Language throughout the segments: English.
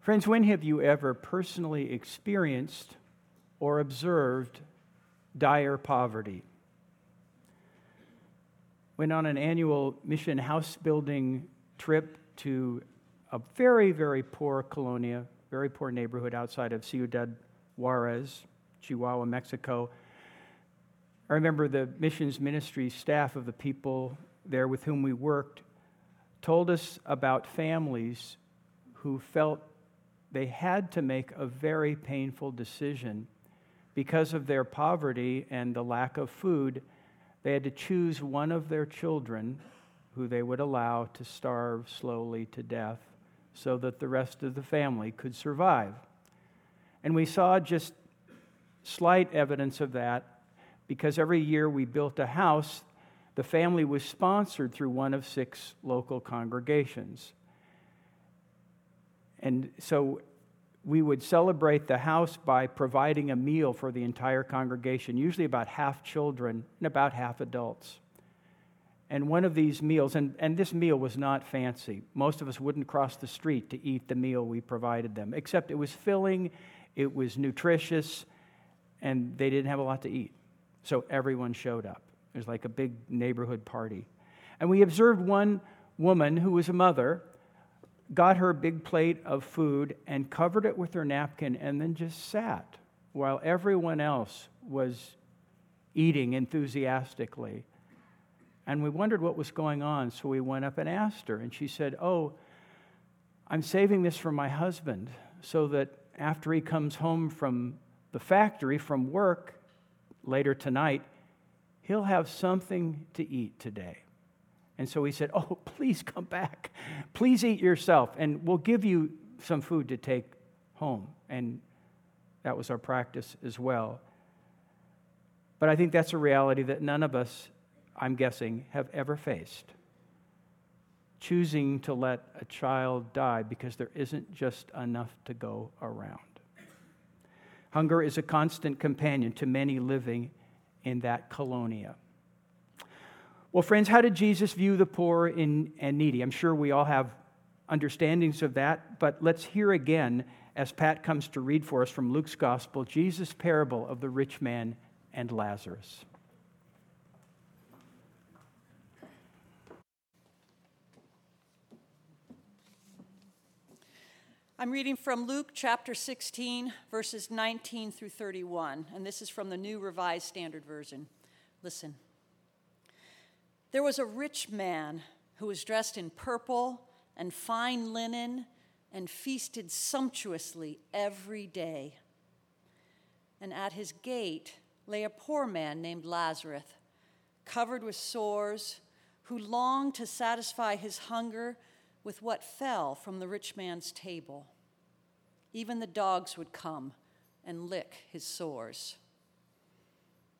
Friends, when have you ever personally experienced or observed dire poverty? Went on an annual mission house building trip to a very, very poor colonia, very poor neighborhood outside of Ciudad Juarez, Chihuahua, Mexico. I remember the missions ministry staff of the people there with whom we worked told us about families who felt they had to make a very painful decision because of their poverty and the lack of food. They had to choose one of their children who they would allow to starve slowly to death so that the rest of the family could survive. And we saw just slight evidence of that because every year we built a house, the family was sponsored through one of six local congregations. And so we would celebrate the house by providing a meal for the entire congregation, usually about half children and about half adults. And one of these meals, and, and this meal was not fancy. Most of us wouldn't cross the street to eat the meal we provided them, except it was filling, it was nutritious, and they didn't have a lot to eat. So everyone showed up. It was like a big neighborhood party. And we observed one woman who was a mother got her big plate of food and covered it with her napkin and then just sat while everyone else was eating enthusiastically. And we wondered what was going on, so we went up and asked her. And she said, Oh, I'm saving this for my husband so that after he comes home from the factory, from work later tonight, he'll have something to eat today. And so he said, Oh, please come back. Please eat yourself, and we'll give you some food to take home. And that was our practice as well. But I think that's a reality that none of us, I'm guessing, have ever faced. Choosing to let a child die because there isn't just enough to go around. Hunger is a constant companion to many living in that colonia. Well, friends, how did Jesus view the poor and needy? I'm sure we all have understandings of that, but let's hear again as Pat comes to read for us from Luke's Gospel Jesus' parable of the rich man and Lazarus. I'm reading from Luke chapter 16, verses 19 through 31, and this is from the New Revised Standard Version. Listen. There was a rich man who was dressed in purple and fine linen and feasted sumptuously every day. And at his gate lay a poor man named Lazarus, covered with sores, who longed to satisfy his hunger with what fell from the rich man's table. Even the dogs would come and lick his sores.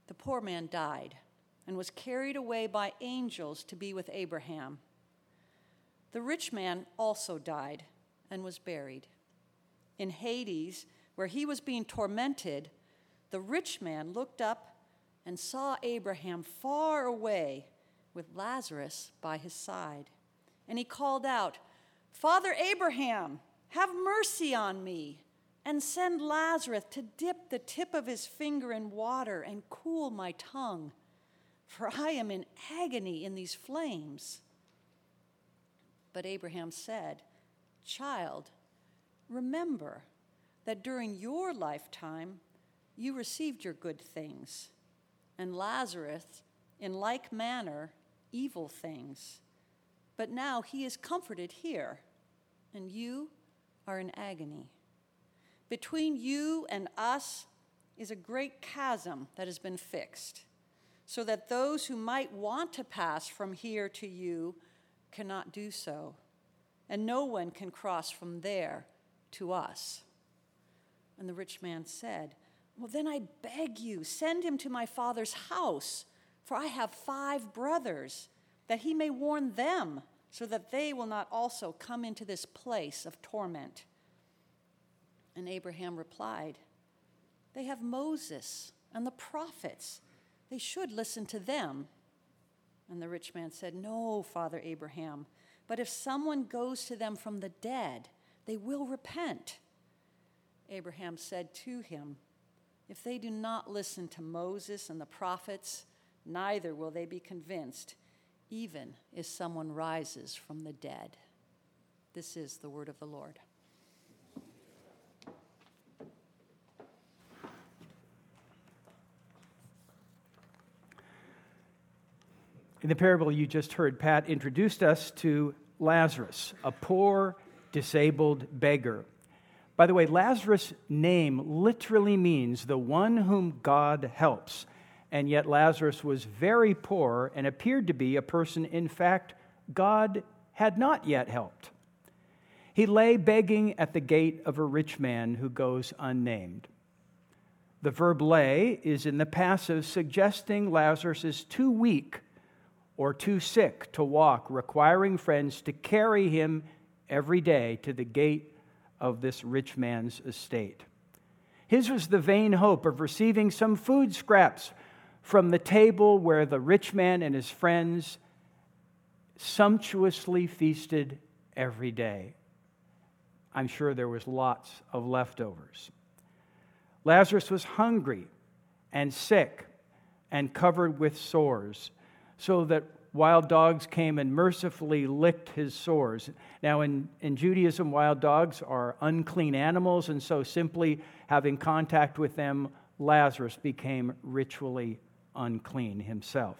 The poor man died and was carried away by angels to be with Abraham. The rich man also died and was buried. In Hades, where he was being tormented, the rich man looked up and saw Abraham far away with Lazarus by his side. And he called out, Father Abraham, have mercy on me, and send Lazarus to dip the tip of his finger in water and cool my tongue, for I am in agony in these flames. But Abraham said, Child, remember that during your lifetime you received your good things, and Lazarus, in like manner, evil things. But now he is comforted here, and you are in agony. Between you and us is a great chasm that has been fixed, so that those who might want to pass from here to you cannot do so, and no one can cross from there to us. And the rich man said, Well, then I beg you, send him to my father's house, for I have five brothers, that he may warn them, so that they will not also come into this place of torment. And Abraham replied, They have Moses and the prophets. They should listen to them. And the rich man said, No, Father Abraham, but if someone goes to them from the dead, they will repent. Abraham said to him, If they do not listen to Moses and the prophets, neither will they be convinced, even if someone rises from the dead. This is the word of the Lord. In the parable you just heard, Pat introduced us to Lazarus, a poor, disabled beggar. By the way, Lazarus' name literally means the one whom God helps. And yet, Lazarus was very poor and appeared to be a person, in fact, God had not yet helped. He lay begging at the gate of a rich man who goes unnamed. The verb lay is in the passive, suggesting Lazarus is too weak or too sick to walk, requiring friends to carry him every day to the gate of this rich man's estate. His was the vain hope of receiving some food scraps from the table where the rich man and his friends sumptuously feasted every day. I'm sure there was lots of leftovers. Lazarus was hungry and sick and covered with sores so that wild dogs came and mercifully licked his sores. Now, in, in Judaism, wild dogs are unclean animals, and so simply having contact with them, Lazarus became ritually unclean himself.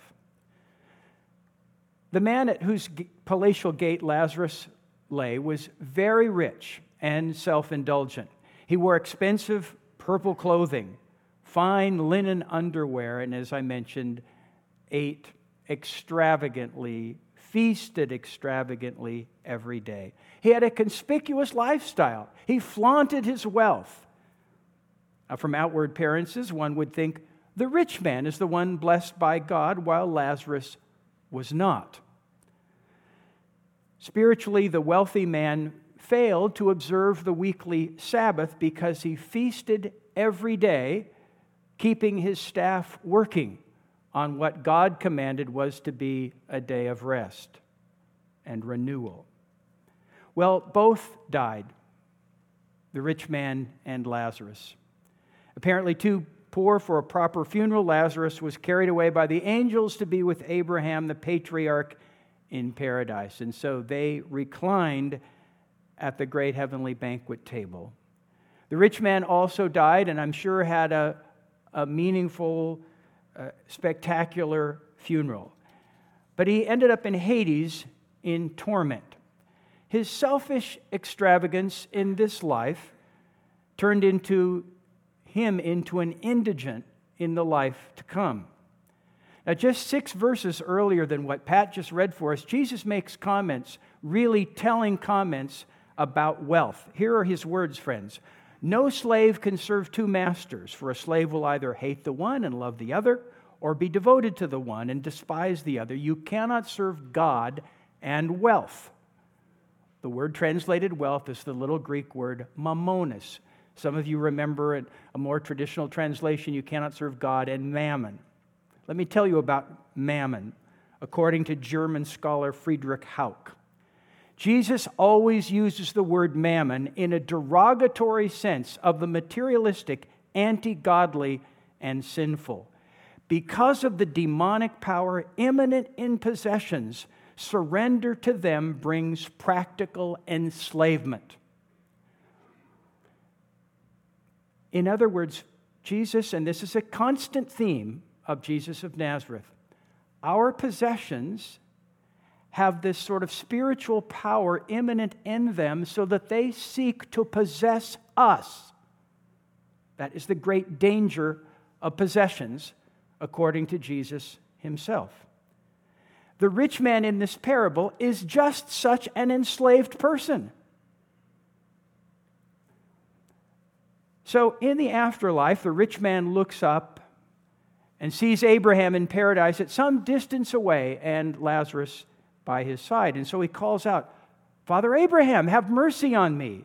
The man at whose palatial gate Lazarus lay was very rich and self indulgent. He wore expensive purple clothing, fine linen underwear, and as I mentioned, ate extravagantly, feasted extravagantly every day. He had a conspicuous lifestyle, he flaunted his wealth. Now, from outward appearances, one would think the rich man is the one blessed by God, while Lazarus was not. Spiritually, the wealthy man failed to observe the weekly Sabbath because he feasted every day, keeping his staff working on what God commanded was to be a day of rest and renewal. Well, both died the rich man and Lazarus. Apparently, too poor for a proper funeral, Lazarus was carried away by the angels to be with Abraham, the patriarch, in paradise. And so they reclined at the great heavenly banquet table. The rich man also died, and I'm sure had a, a meaningful spectacular funeral. But he ended up in Hades in torment. His selfish extravagance in this life turned into him into an indigent in the life to come. Now, just six verses earlier than what Pat just read for us, Jesus makes comments, really telling comments about wealth. Here are his words, friends. No slave can serve two masters, for a slave will either hate the one and love the other, or be devoted to the one and despise the other. You cannot serve God and wealth. The word translated wealth is the little Greek word mammonis. Some of you remember it, a more traditional translation you cannot serve God and mammon. Let me tell you about mammon, according to German scholar Friedrich Hauck. Jesus always uses the word mammon in a derogatory sense of the materialistic, anti godly, and sinful. Because of the demonic power immanent in possessions, surrender to them brings practical enslavement. In other words, Jesus, and this is a constant theme of Jesus of Nazareth, our possessions have this sort of spiritual power immanent in them so that they seek to possess us. That is the great danger of possessions, according to Jesus himself. The rich man in this parable is just such an enslaved person. So, in the afterlife, the rich man looks up and sees Abraham in paradise at some distance away and Lazarus by his side. And so he calls out, Father Abraham, have mercy on me.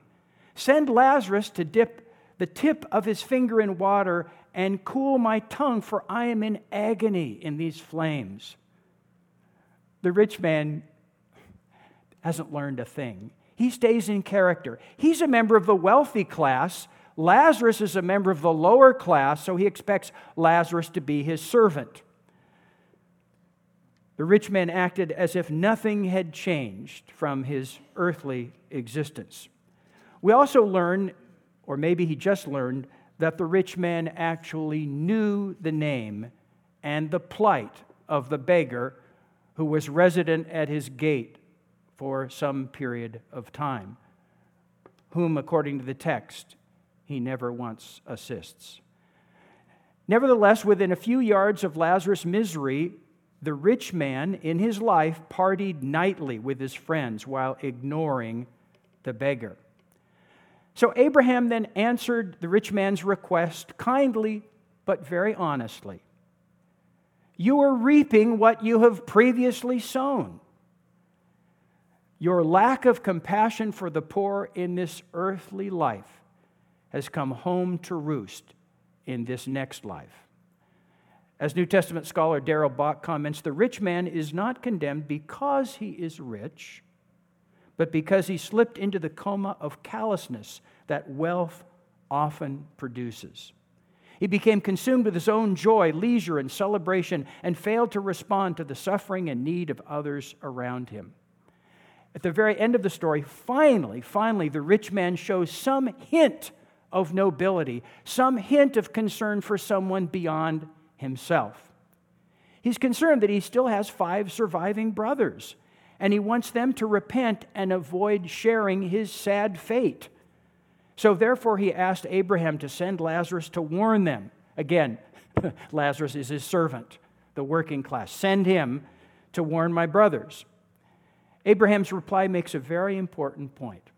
Send Lazarus to dip the tip of his finger in water and cool my tongue, for I am in agony in these flames. The rich man hasn't learned a thing. He stays in character. He's a member of the wealthy class. Lazarus is a member of the lower class, so he expects Lazarus to be his servant. The rich man acted as if nothing had changed from his earthly existence. We also learn, or maybe he just learned, that the rich man actually knew the name and the plight of the beggar who was resident at his gate for some period of time, whom, according to the text, he never once assists. Nevertheless, within a few yards of Lazarus' misery, the rich man in his life partied nightly with his friends while ignoring the beggar. So Abraham then answered the rich man's request kindly but very honestly. You are reaping what you have previously sown. Your lack of compassion for the poor in this earthly life has come home to roost in this next life. As New Testament scholar Darrell Bock comments, the rich man is not condemned because he is rich, but because he slipped into the coma of callousness that wealth often produces. He became consumed with his own joy, leisure, and celebration, and failed to respond to the suffering and need of others around him. At the very end of the story, finally, finally, the rich man shows some hint of nobility, some hint of concern for someone beyond himself. He's concerned that he still has five surviving brothers, and he wants them to repent and avoid sharing his sad fate. So therefore, he asked Abraham to send Lazarus to warn them. Again, Lazarus is his servant, the working class. Send him to warn my brothers. Abraham's reply makes a very important point.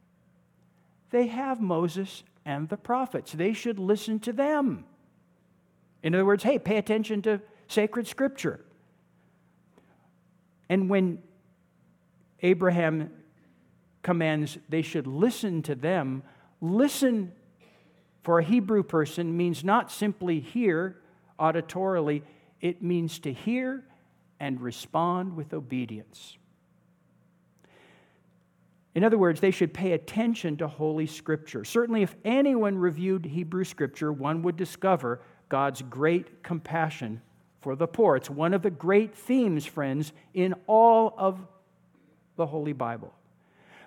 They have Moses and the prophets, they should listen to them. In other words, hey, pay attention to sacred scripture. And when Abraham commands they should listen to them, Listen for a Hebrew person means not simply hear auditorily, it means to hear and respond with obedience. In other words, they should pay attention to Holy Scripture. Certainly, if anyone reviewed Hebrew Scripture, one would discover God's great compassion for the poor. It's one of the great themes, friends, in all of the Holy Bible.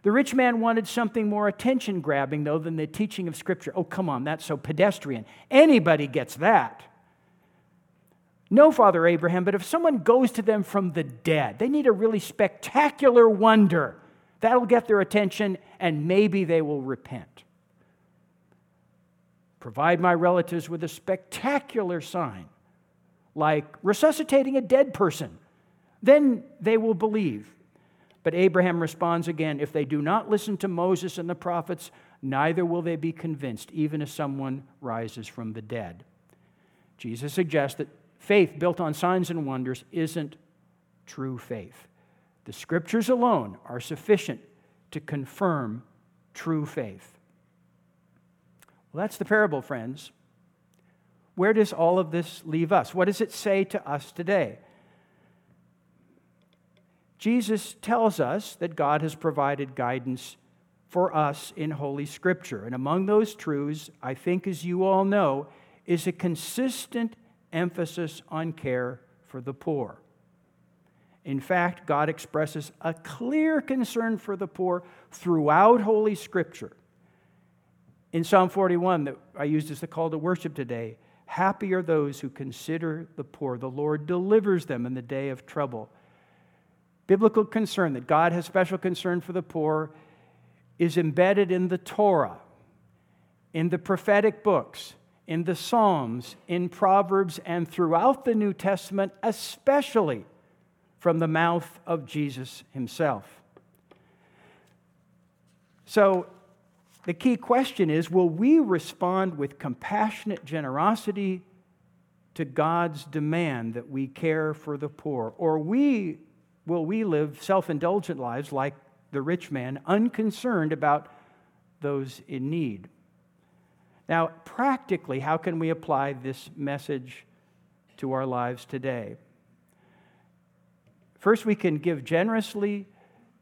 The rich man wanted something more attention grabbing, though, than the teaching of Scripture. Oh, come on, that's so pedestrian. Anybody gets that. No, Father Abraham, but if someone goes to them from the dead, they need a really spectacular wonder. That'll get their attention, and maybe they will repent. Provide my relatives with a spectacular sign, like resuscitating a dead person. Then they will believe. But Abraham responds again if they do not listen to Moses and the prophets, neither will they be convinced, even if someone rises from the dead. Jesus suggests that faith built on signs and wonders isn't true faith. The scriptures alone are sufficient to confirm true faith. Well, that's the parable, friends. Where does all of this leave us? What does it say to us today? Jesus tells us that God has provided guidance for us in Holy Scripture. And among those truths, I think, as you all know, is a consistent emphasis on care for the poor. In fact, God expresses a clear concern for the poor throughout Holy Scripture. In Psalm 41, that I used as the call to worship today, happy are those who consider the poor. The Lord delivers them in the day of trouble biblical concern, that God has special concern for the poor, is embedded in the Torah, in the prophetic books, in the Psalms, in Proverbs, and throughout the New Testament, especially from the mouth of Jesus himself. So, the key question is will we respond with compassionate generosity to God's demand that we care for the poor? Or we will we live self indulgent lives like the rich man, unconcerned about those in need? Now, practically, how can we apply this message to our lives today? First, we can give generously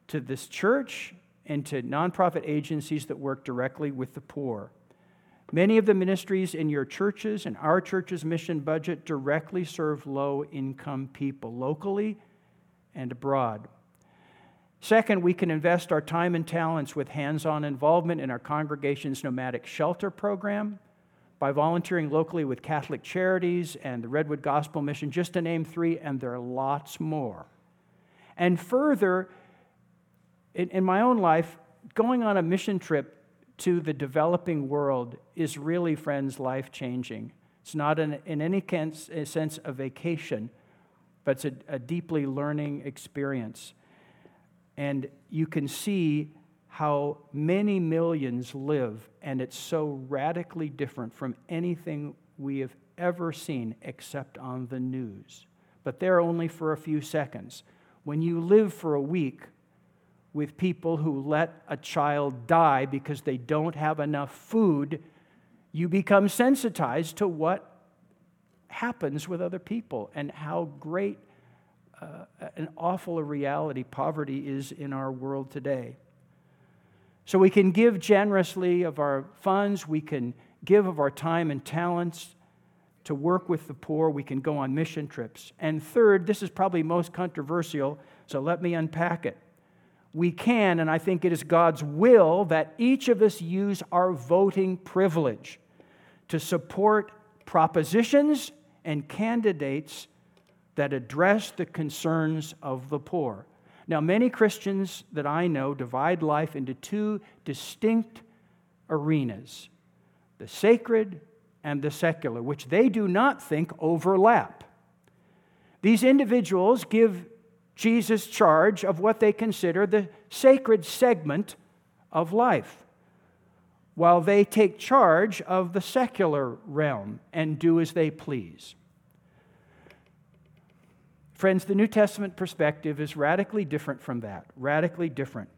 to this church and to nonprofit agencies that work directly with the poor. Many of the ministries in your churches and our church's mission budget directly serve low income people, locally and abroad. Second, we can invest our time and talents with hands on involvement in our congregation's nomadic shelter program, by volunteering locally with Catholic Charities and the Redwood Gospel Mission, just to name three, and there are lots more. And further, in, in my own life, going on a mission trip to the developing world is really, friends, life changing. It's not an, in any eh, sense a vacation, but it's a, a deeply learning experience. And you can see how many millions live, and it's so radically different from anything we have ever seen except on the news. But they're only for a few seconds. When you live for a week with people who let a child die because they don't have enough food, you become sensitized to what happens with other people and how great uh, an awful a reality poverty is in our world today. So we can give generously of our funds, we can give of our time and talents to work with the poor, we can go on mission trips. And third, this is probably most controversial, so let me unpack it we can, and I think it is God's will, that each of us use our voting privilege to support propositions and candidates that address the concerns of the poor. Now, many Christians that I know divide life into two distinct arenas the sacred and the secular, which they do not think overlap. These individuals give Jesus charge of what they consider the sacred segment of life, while they take charge of the secular realm and do as they please. Friends, the New Testament perspective is radically different from that, radically different.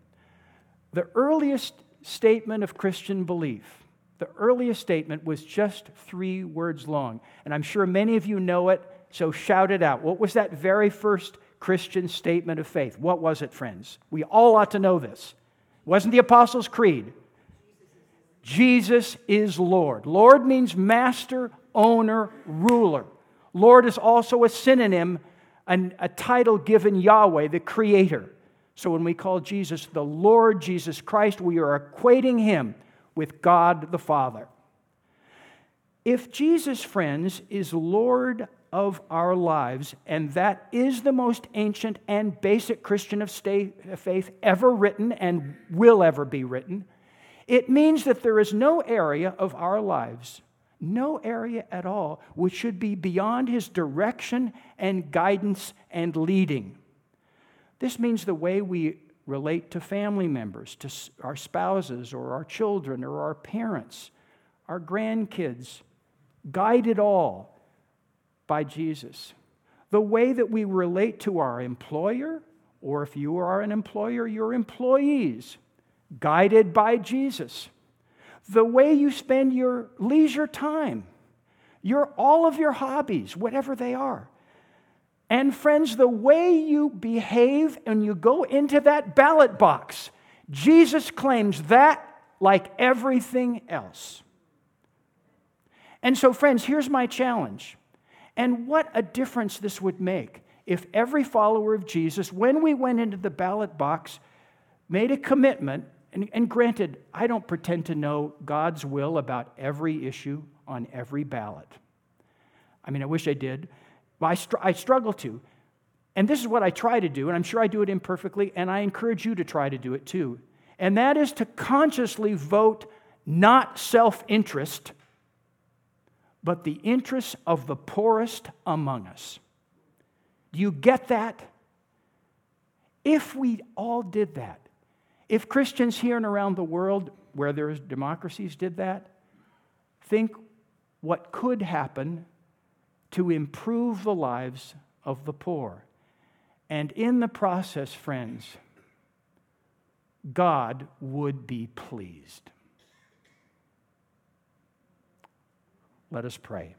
The earliest statement of Christian belief, the earliest statement was just three words long. And I'm sure many of you know it, so shout it out. What was that very first Christian statement of faith. What was it, friends? We all ought to know this. It wasn't the Apostles' Creed. Jesus is Lord. Lord means master, owner, ruler. Lord is also a synonym, an, a title given Yahweh, the Creator. So when we call Jesus the Lord Jesus Christ, we are equating him with God the Father. If Jesus, friends, is Lord of our lives, and that is the most ancient and basic Christian of faith ever written and will ever be written. It means that there is no area of our lives, no area at all, which should be beyond his direction and guidance and leading. This means the way we relate to family members, to our spouses or our children or our parents, our grandkids, guided all by Jesus. The way that we relate to our employer, or if you are an employer, your employees, guided by Jesus. The way you spend your leisure time, your all of your hobbies, whatever they are. And friends, the way you behave and you go into that ballot box, Jesus claims that like everything else. And so, friends, here's my challenge and what a difference this would make if every follower of Jesus, when we went into the ballot box, made a commitment. And, and, granted, I don't pretend to know God's will about every issue on every ballot. I mean, I wish I did, but I, str- I struggle to. And this is what I try to do, and I'm sure I do it imperfectly, and I encourage you to try to do it too. And that is to consciously vote not self interest but the interests of the poorest among us. Do you get that? If we all did that, if Christians here and around the world where there's democracies did that, think what could happen to improve the lives of the poor. And in the process, friends, God would be pleased. Let us pray.